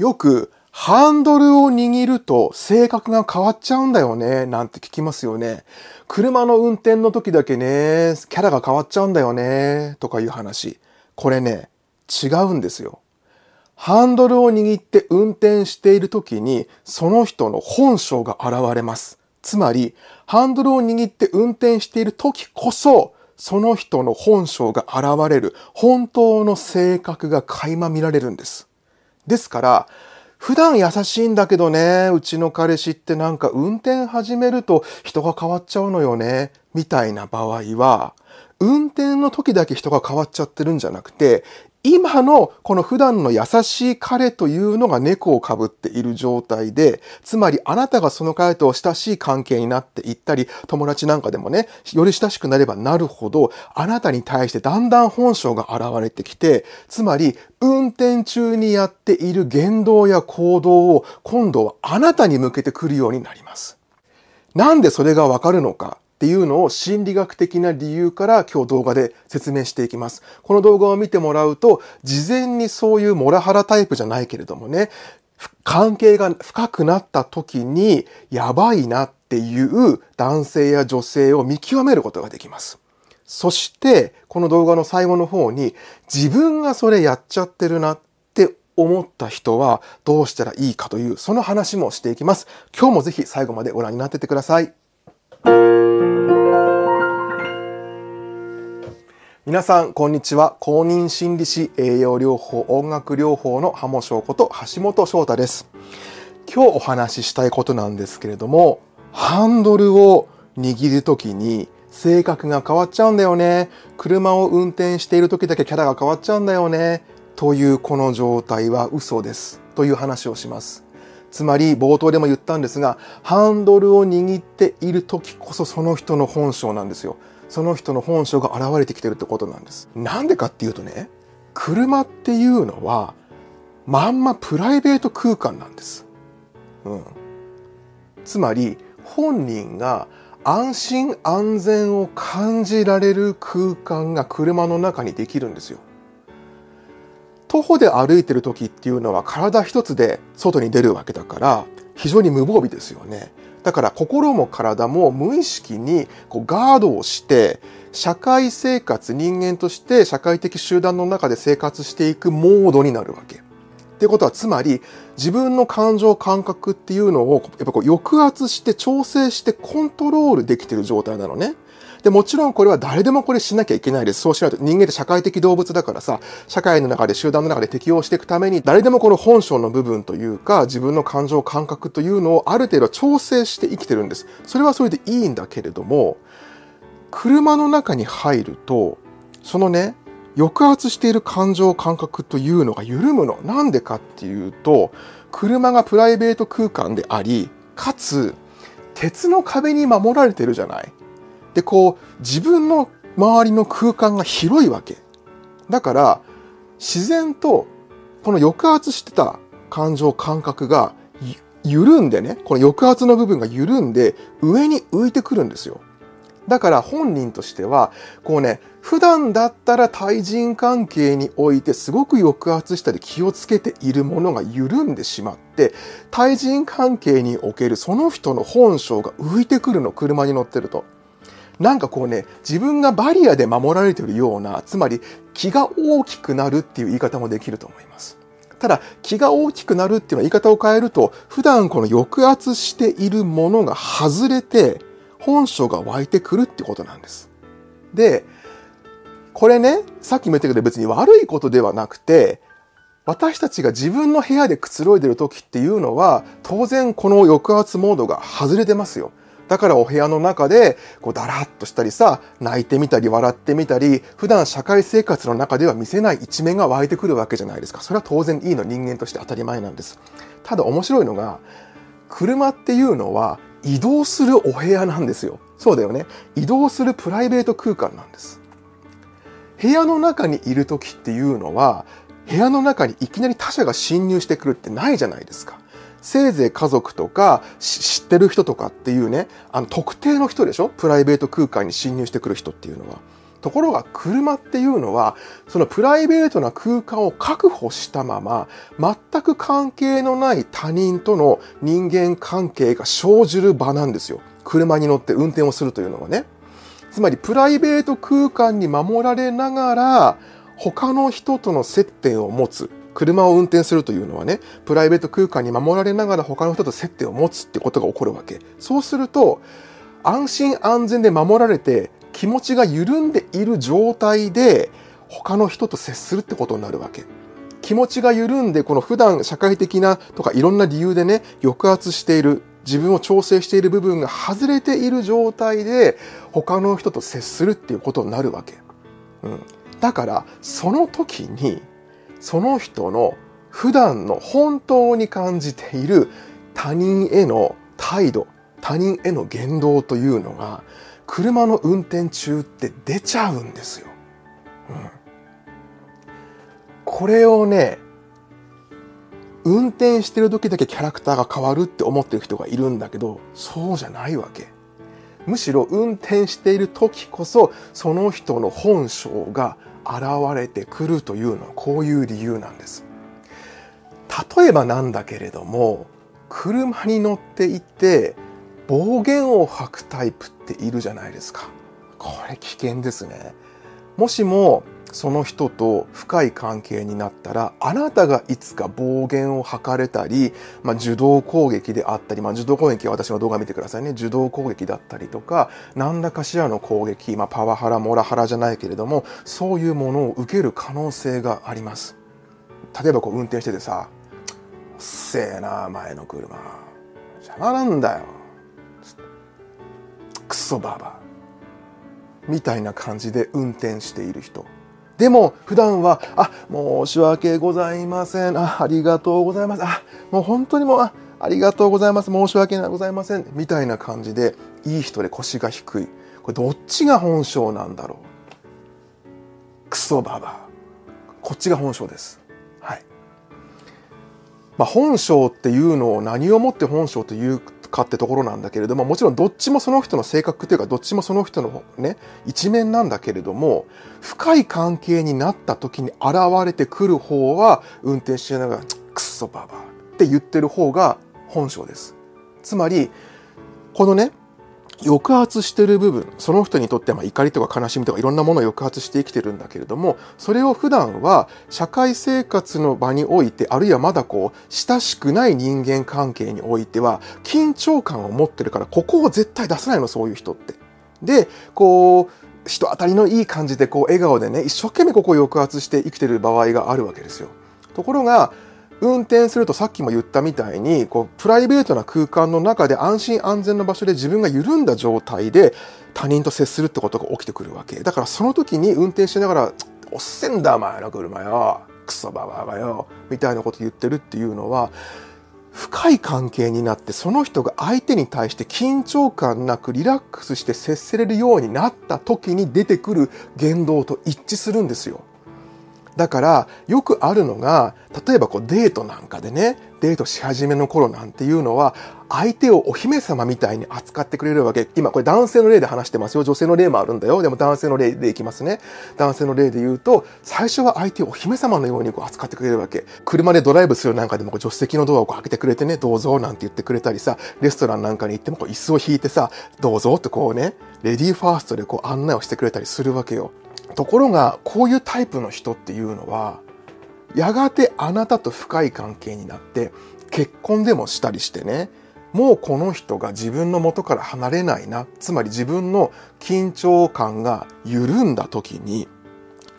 よくハンドルを握ると性格が変わっちゃうんだよね、なんて聞きますよね。車の運転の時だけね、キャラが変わっちゃうんだよね、とかいう話。これね、違うんですよ。ハンドルを握って運転している時に、その人の本性が現れます。つまり、ハンドルを握って運転している時こそ、その人の本性が現れる、本当の性格が垣間見られるんです。ですから、普段優しいんだけどね、うちの彼氏ってなんか運転始めると人が変わっちゃうのよね、みたいな場合は、運転の時だけ人が変わっちゃってるんじゃなくて、今のこの普段の優しい彼というのが猫をかぶっている状態で、つまりあなたがその彼と親しい関係になっていったり、友達なんかでもね、より親しくなればなるほど、あなたに対してだんだん本性が現れてきて、つまり運転中にやっている言動や行動を今度はあなたに向けてくるようになります。なんでそれがわかるのかっていうのを心理学的な理由から今日動画で説明していきます。この動画を見てもらうと、事前にそういうモラハラタイプじゃないけれどもね、関係が深くなった時に、やばいなっていう男性や女性を見極めることができます。そして、この動画の最後の方に、自分がそれやっちゃってるなって思った人はどうしたらいいかという、その話もしていきます。今日もぜひ最後までご覧になっててください。皆さん、こんにちは。公認心理師、栄養療法、音楽療法の浜翔子と橋本翔太です。今日お話ししたいことなんですけれども、ハンドルを握るときに性格が変わっちゃうんだよね。車を運転している時だけキャラが変わっちゃうんだよね。というこの状態は嘘です。という話をします。つまり冒頭でも言ったんですが、ハンドルを握っている時こそその人の本性なんですよ。その人の本性が現れてきてるってことなんです。なんでかっていうとね、車っていうのは、まんまプライベート空間なんです。うん。つまり、本人が安心安全を感じられる空間が車の中にできるんですよ。徒歩で歩いてる時っていうのは体一つで外に出るわけだから非常に無防備ですよね。だから心も体も無意識にこうガードをして社会生活人間として社会的集団の中で生活していくモードになるわけ。ってことはつまり自分の感情感覚っていうのをやっぱこう抑圧して調整してコントロールできてる状態なのね。で、もちろんこれは誰でもこれしなきゃいけないです。そうしないと人間って社会的動物だからさ、社会の中で集団の中で適応していくために、誰でもこの本性の部分というか、自分の感情感覚というのをある程度調整して生きてるんです。それはそれでいいんだけれども、車の中に入ると、そのね、抑圧している感情感覚というのが緩むの。なんでかっていうと、車がプライベート空間であり、かつ、鉄の壁に守られてるじゃない。で、こう、自分の周りの空間が広いわけ。だから、自然と、この抑圧してた感情、感覚が、緩んでね、この抑圧の部分が緩んで、上に浮いてくるんですよ。だから本人としては、こうね、普段だったら対人関係においてすごく抑圧したり気をつけているものが緩んでしまって、対人関係におけるその人の本性が浮いてくるの、車に乗ってると。なんかこうね、自分がバリアで守られているような、つまり気が大きくなるっていう言い方もできると思います。ただ、気が大きくなるっていうのは言い方を変えると、普段この抑圧しているものが外れて、本性が湧いてくるってことなんです。で、これね、さっきも言ったけど別に悪いことではなくて、私たちが自分の部屋でくつろいでる時っていうのは、当然この抑圧モードが外れてますよ。だからお部屋の中で、こう、だらっとしたりさ、泣いてみたり、笑ってみたり、普段社会生活の中では見せない一面が湧いてくるわけじゃないですか。それは当然いいの人間として当たり前なんです。ただ面白いのが、車っていうのは移動するお部屋なんですよ。そうだよね。移動するプライベート空間なんです。部屋の中にいる時っていうのは、部屋の中にいきなり他者が侵入してくるってないじゃないですか。せいぜい家族とか知ってる人とかっていうね、あの特定の人でしょ？プライベート空間に侵入してくる人っていうのは。ところが車っていうのは、そのプライベートな空間を確保したまま、全く関係のない他人との人間関係が生じる場なんですよ。車に乗って運転をするというのはね。つまりプライベート空間に守られながら、他の人との接点を持つ。車を運転するというのはね、プライベート空間に守られながら他の人と接点を持つってことが起こるわけ。そうすると、安心安全で守られて気持ちが緩んでいる状態で他の人と接するってことになるわけ。気持ちが緩んで、この普段社会的なとかいろんな理由でね、抑圧している、自分を調整している部分が外れている状態で他の人と接するっていうことになるわけ。うん。だから、その時に、その人の普段の本当に感じている他人への態度、他人への言動というのが、車の運転中って出ちゃうんですよ。うん。これをね、運転してる時だけキャラクターが変わるって思ってる人がいるんだけど、そうじゃないわけ。むしろ運転している時こそ、その人の本性が現れてくるというのはこういう理由なんです。例えばなんだけれども、車に乗っていて暴言を吐くタイプっているじゃないですか。これ危険ですね。もしもその人と深い関係になったら、あなたがいつか暴言を吐かれたり、まあ、受動攻撃であったり、まあ、受動攻撃は私の動画見てくださいね。受動攻撃だったりとか、何らかしらの攻撃、まあ、パワハラ、モラハラじゃないけれども、そういうものを受ける可能性があります。例えばこう運転しててさ、うっせえな、前の車。邪魔なんだよ。クソババみたいな感じで運転している人。でも普段は、あ、申し訳ございません。あ、ありがとうございます。あ、もう本当にもう、あ、ありがとうございます。申し訳ございません。みたいな感じで、いい人で腰が低い。これどっちが本性なんだろう。クソババこっちが本性です。はい。まあ、本性っていうのを何をもって本性というかってところなんだけれども、もちろんどっちもその人の性格というか、どっちもその人のね、一面なんだけれども、深い関係になった時に現れてくる方は、運転しながら、くっそババって言ってる方が本性です。つまり、このね、抑圧してる部分、その人にとっては怒りとか悲しみとかいろんなものを抑圧して生きてるんだけれども、それを普段は社会生活の場において、あるいはまだこう、親しくない人間関係においては、緊張感を持ってるから、ここを絶対出さないの、そういう人って。で、こう、人当たりのいい感じでこう笑顔でね、一生懸命ここを抑圧して生きてる場合があるわけですよ。ところが、運転するとさっきも言ったみたいに、こう、プライベートな空間の中で安心安全な場所で自分が緩んだ状態で他人と接するってことが起きてくるわけ。だからその時に運転しながら、おっせんだお前の車よ。クソババアよ。みたいなこと言ってるっていうのは、深い関係になってその人が相手に対して緊張感なくリラックスして接せれるようになった時に出てくる言動と一致するんですよ。だから、よくあるのが、例えばこうデートなんかでね、デートし始めの頃なんていうのは、相手をお姫様みたいに扱ってくれるわけ。今これ男性の例で話してますよ。女性の例もあるんだよ。でも男性の例でいきますね。男性の例で言うと、最初は相手をお姫様のようにこう扱ってくれるわけ。車でドライブするなんかでもこう助手席のドアをこう開けてくれてね、どうぞなんて言ってくれたりさ、レストランなんかに行ってもこう椅子を引いてさ、どうぞってこうね、レディーファーストでこう案内をしてくれたりするわけよ。ところが、こういうタイプの人っていうのは、やがてあなたと深い関係になって、結婚でもしたりしてね、もうこの人が自分の元から離れないな、つまり自分の緊張感が緩んだ時に、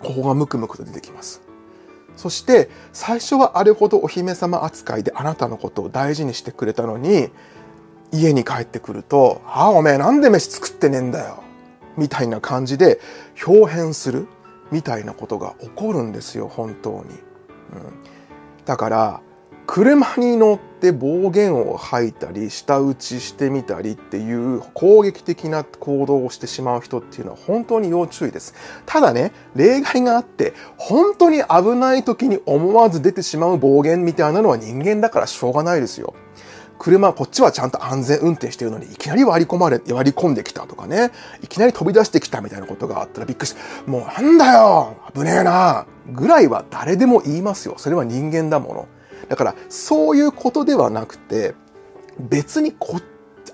ここがムクムクと出てきます。そして、最初はあれほどお姫様扱いであなたのことを大事にしてくれたのに、家に帰ってくると、ああ、おめえなんで飯作ってねえんだよ。みたいな感じで表変するみたいなことが起こるんですよ本当に、うん、だから車に乗って暴言を吐いたり舌打ちしてみたりっていう攻撃的な行動をしてしまう人っていうのは本当に要注意です。ただね、例外があって本当に危ない時に思わず出てしまう暴言みたいなのは人間だからしょうがないですよ。車、こっちはちゃんと安全運転してるのに、いきなり割り込まれ、割り込んできたとかね、いきなり飛び出してきたみたいなことがあったらびっくりして、もうなんだよ危ねえなぐらいは誰でも言いますよ。それは人間だもの。だから、そういうことではなくて、別にこっ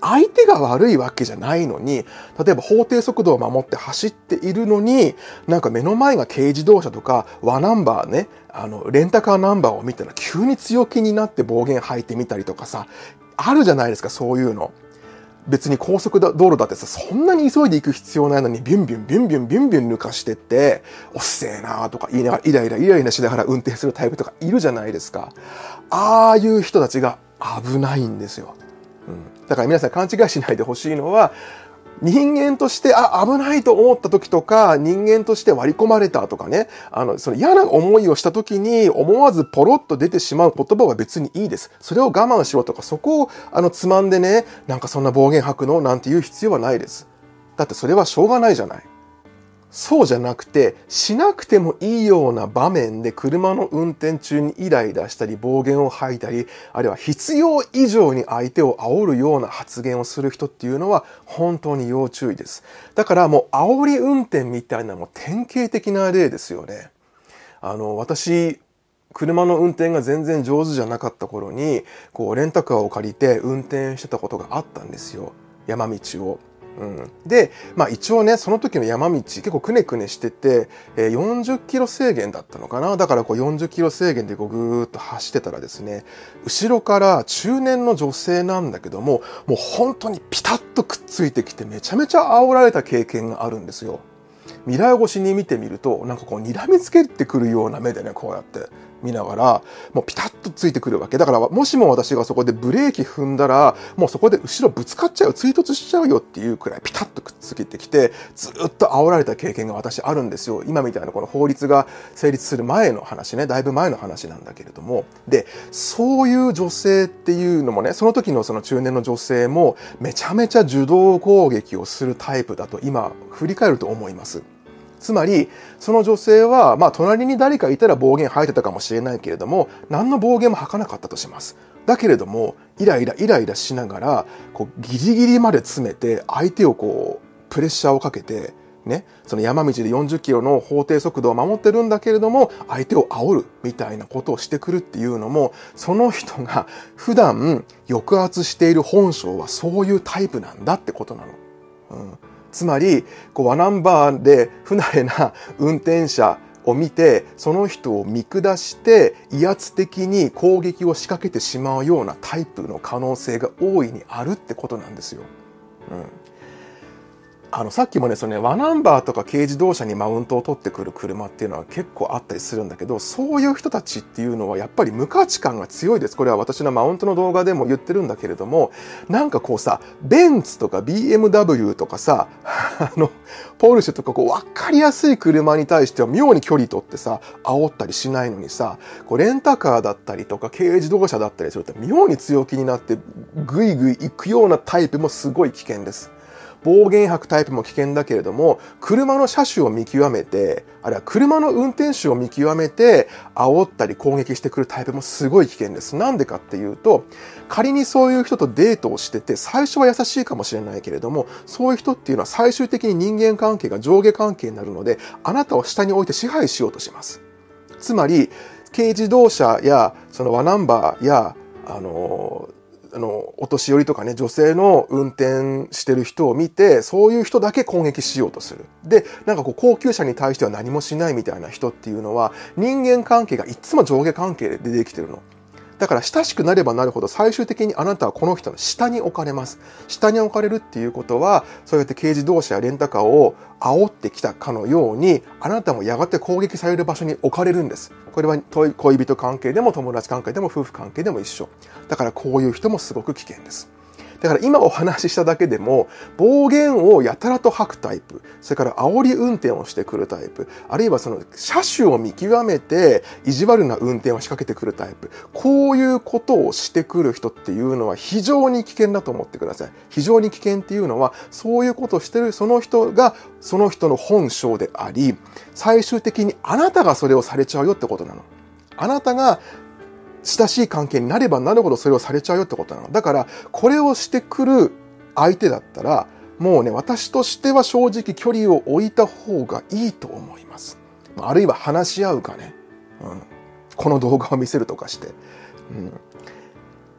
相手が悪いわけじゃないのに、例えば法定速度を守って走っているのに、なんか目の前が軽自動車とか、和ナンバーね、あの、レンタカーナンバーを見たら急に強気になって暴言吐いてみたりとかさ、あるじゃないですか、そういうの。別に高速道路だってさ、そんなに急いで行く必要ないのに、ビュンビュンビュンビュンビュンビュン抜かしてって、おっせえなーとか言いながら、イライライライラしながら運転するタイプとかいるじゃないですか。ああいう人たちが危ないんですよ。うん、だから皆さん勘違いしないでほしいのは、人間として、あ、危ないと思った時とか、人間として割り込まれたとかね、あの、その嫌な思いをした時に思わずポロッと出てしまう言葉は別にいいです。それを我慢しろとか、そこを、あの、つまんでね、なんかそんな暴言吐くのなんて言う必要はないです。だってそれはしょうがないじゃない。そうじゃなくて、しなくてもいいような場面で車の運転中にイライラしたり暴言を吐いたり、あるいは必要以上に相手を煽るような発言をする人っていうのは本当に要注意です。だからもう煽り運転みたいなもう典型的な例ですよね。あの、私、車の運転が全然上手じゃなかった頃に、こう、レンタカーを借りて運転してたことがあったんですよ。山道を。うん、で、まあ一応ね、その時の山道結構くねくねしてて、えー、40キロ制限だったのかな？だからこう40キロ制限でこうぐーっと走ってたらですね、後ろから中年の女性なんだけども、もう本当にピタッとくっついてきてめちゃめちゃ煽られた経験があるんですよ。未来越しに見てみると、なんかこう睨みつけてくるような目でね、こうやって。見ながら、もうピタッとついてくるわけ。だから、もしも私がそこでブレーキ踏んだら、もうそこで後ろぶつかっちゃう、追突しちゃうよっていうくらいピタッとくっつけてきて、ずっと煽られた経験が私あるんですよ。今みたいなこの法律が成立する前の話ね、だいぶ前の話なんだけれども。で、そういう女性っていうのもね、その時のその中年の女性もめちゃめちゃ受動攻撃をするタイプだと今振り返ると思います。つまり、その女性は、まあ、隣に誰かいたら暴言吐いてたかもしれないけれども、何の暴言も吐かなかったとします。だけれども、イライライライラしながら、こう、ギリギリまで詰めて、相手をこう、プレッシャーをかけて、ね、その山道で40キロの法定速度を守ってるんだけれども、相手を煽るみたいなことをしてくるっていうのも、その人が普段抑圧している本性はそういうタイプなんだってことなの。うんつまり、こう、ワナンバーで不慣れな運転者を見て、その人を見下して、威圧的に攻撃を仕掛けてしまうようなタイプの可能性が大いにあるってことなんですよ。うん。あの、さっきもね、そのね、ワナンバーとか軽自動車にマウントを取ってくる車っていうのは結構あったりするんだけど、そういう人たちっていうのはやっぱり無価値観が強いです。これは私のマウントの動画でも言ってるんだけれども、なんかこうさ、ベンツとか BMW とかさ、あの、ポルシェとかこう分かりやすい車に対しては妙に距離取ってさ、煽ったりしないのにさ、こうレンタカーだったりとか軽自動車だったりすると妙に強気になってグイグイ行くようなタイプもすごい危険です。暴言吐くタイプも危険だけれども、車の車種を見極めて、あるいは車の運転手を見極めて、煽ったり攻撃してくるタイプもすごい危険です。なんでかっていうと、仮にそういう人とデートをしてて、最初は優しいかもしれないけれども、そういう人っていうのは最終的に人間関係が上下関係になるので、あなたを下に置いて支配しようとします。つまり、軽自動車や、そのワナンバーや、あの、あの、お年寄りとかね、女性の運転してる人を見て、そういう人だけ攻撃しようとする。で、なんかこう、高級車に対しては何もしないみたいな人っていうのは、人間関係がいつも上下関係でできてるの。だから親しくなればなるほど最終的にあなたはこの人の下に置かれます。下に置かれるっていうことは、そうやって軽自動車やレンタカーを煽ってきたかのように、あなたもやがて攻撃される場所に置かれるんです。これは恋人関係でも友達関係でも夫婦関係でも一緒。だからこういう人もすごく危険です。だから今お話ししただけでも、暴言をやたらと吐くタイプ、それから煽り運転をしてくるタイプ、あるいはその車種を見極めて意地悪な運転を仕掛けてくるタイプ、こういうことをしてくる人っていうのは非常に危険だと思ってください。非常に危険っていうのは、そういうことをしてるその人がその人の本性であり、最終的にあなたがそれをされちゃうよってことなの。あなたが親しい関係になればなるほどそれをされちゃうよってことなの。だから、これをしてくる相手だったら、もうね、私としては正直距離を置いた方がいいと思います。あるいは話し合うかね。うん。この動画を見せるとかして。うん。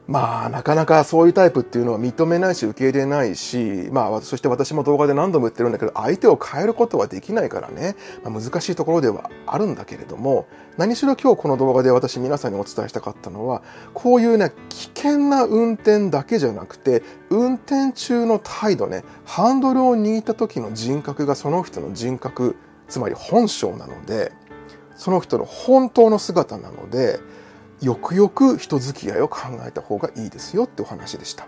まあ、なかなかそういうタイプっていうのは認めないし受け入れないし、まあ、そして私も動画で何度も言ってるんだけど、相手を変えることはできないからね、まあ、難しいところではあるんだけれども、何しろ今日この動画で私皆さんにお伝えしたかったのは、こういうね、危険な運転だけじゃなくて、運転中の態度ね、ハンドルを握った時の人格がその人の人格、つまり本性なので、その人の本当の姿なので、よくよく人付き合いを考えた方がいいですよってお話でした。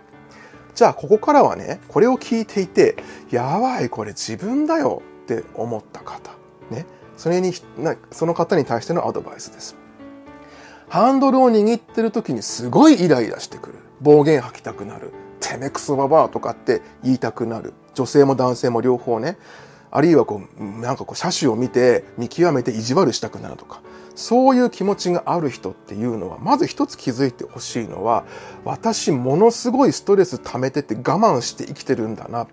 じゃあここからはね、これを聞いていて、やばい、これ自分だよって思った方。ね。それに、その方に対してのアドバイスです。ハンドルを握ってる時にすごいイライラしてくる。暴言吐きたくなる。てめくそばばとかって言いたくなる。女性も男性も両方ね。あるいはこう、なんかこう、車種を見て見極めて意地悪したくなるとか。そういう気持ちがある人っていうのは、まず一つ気づいてほしいのは、私ものすごいストレス溜めてて我慢して生きてるんだな。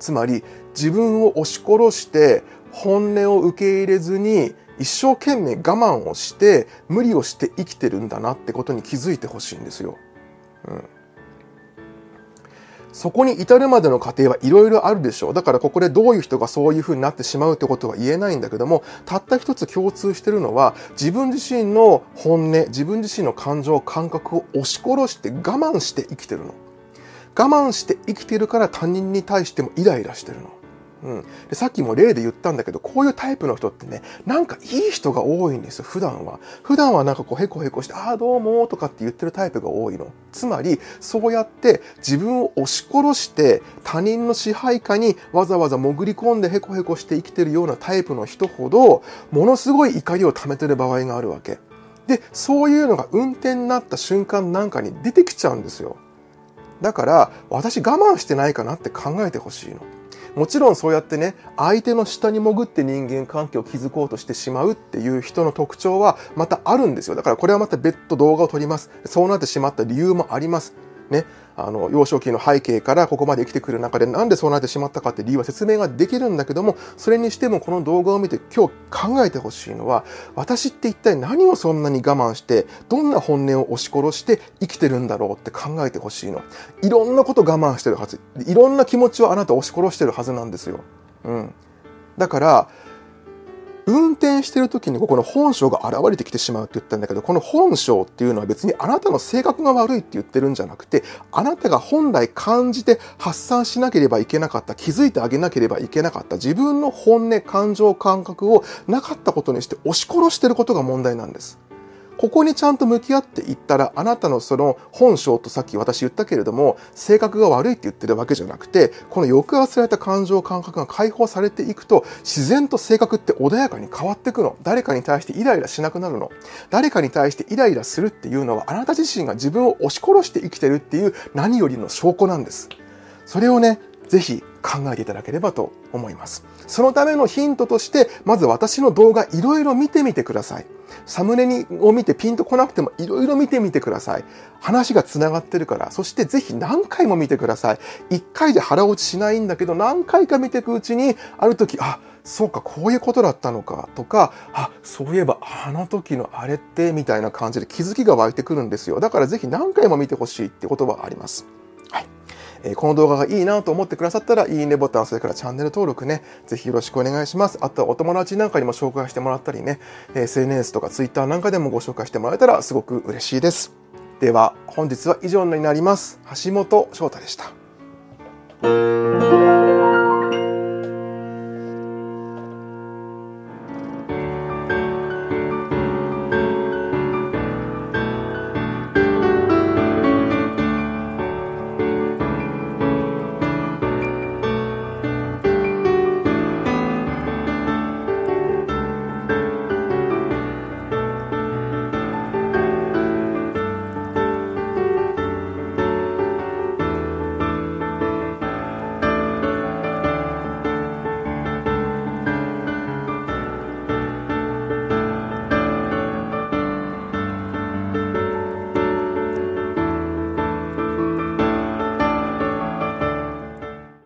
つまり、自分を押し殺して本音を受け入れずに一生懸命我慢をして無理をして生きてるんだなってことに気づいてほしいんですよ。うん。そこに至るまでの過程はいろいろあるでしょう。だからここでどういう人がそういう風になってしまうってことは言えないんだけども、たった一つ共通してるのは、自分自身の本音、自分自身の感情、感覚を押し殺して我慢して生きてるの。我慢して生きてるから他人に対してもイライラしてるの。うん、でさっきも例で言ったんだけど、こういうタイプの人ってね、なんかいい人が多いんですよ、普段は。普段はなんかこうへこへこして、ああ、どうもとかって言ってるタイプが多いの。つまり、そうやって自分を押し殺して他人の支配下にわざわざ潜り込んでへこへこして生きてるようなタイプの人ほど、ものすごい怒りを溜めてる場合があるわけ。で、そういうのが運転になった瞬間なんかに出てきちゃうんですよ。だから、私我慢してないかなって考えてほしいの。もちろんそうやってね、相手の下に潜って人間関係を築こうとしてしまうっていう人の特徴はまたあるんですよ。だからこれはまた別途動画を撮ります。そうなってしまった理由もあります。ね。あの、幼少期の背景からここまで生きてくる中でなんでそうなってしまったかって理由は説明ができるんだけども、それにしてもこの動画を見て今日考えてほしいのは、私って一体何をそんなに我慢して、どんな本音を押し殺して生きてるんだろうって考えてほしいの。いろんなこと我慢してるはず。いろんな気持ちをあなた押し殺してるはずなんですよ。うん。だから、運転してる時にここの本性が現れてきてしまうって言ったんだけど、この本性っていうのは別にあなたの性格が悪いって言ってるんじゃなくて、あなたが本来感じて発散しなければいけなかった、気づいてあげなければいけなかった自分の本音、感情、感覚をなかったことにして押し殺してることが問題なんです。ここにちゃんと向き合っていったら、あなたのその本性とさっき私言ったけれども、性格が悪いって言ってるわけじゃなくて、この抑圧された感情感覚が解放されていくと、自然と性格って穏やかに変わっていくの。誰かに対してイライラしなくなるの。誰かに対してイライラするっていうのは、あなた自身が自分を押し殺して生きてるっていう何よりの証拠なんです。それをね、ぜひ考えていただければと思います。そのためのヒントとして、まず私の動画いろいろ見てみてください。サムネにを見てピンとこなくてもいろいろ見てみてください。話が繋がってるから、そしてぜひ何回も見てください。一回で腹落ちしないんだけど、何回か見ていくうちに、ある時、あ、そうか、こういうことだったのかとか、あ、そういえばあの時のあれって、みたいな感じで気づきが湧いてくるんですよ。だからぜひ何回も見てほしいってことはあります。はいえこの動画がいいなと思ってくださったら、いいねボタン、それからチャンネル登録ね、ぜひよろしくお願いします。あとはお友達なんかにも紹介してもらったりね、SNS とか Twitter なんかでもご紹介してもらえたらすごく嬉しいです。では、本日は以上になります。橋本翔太でした。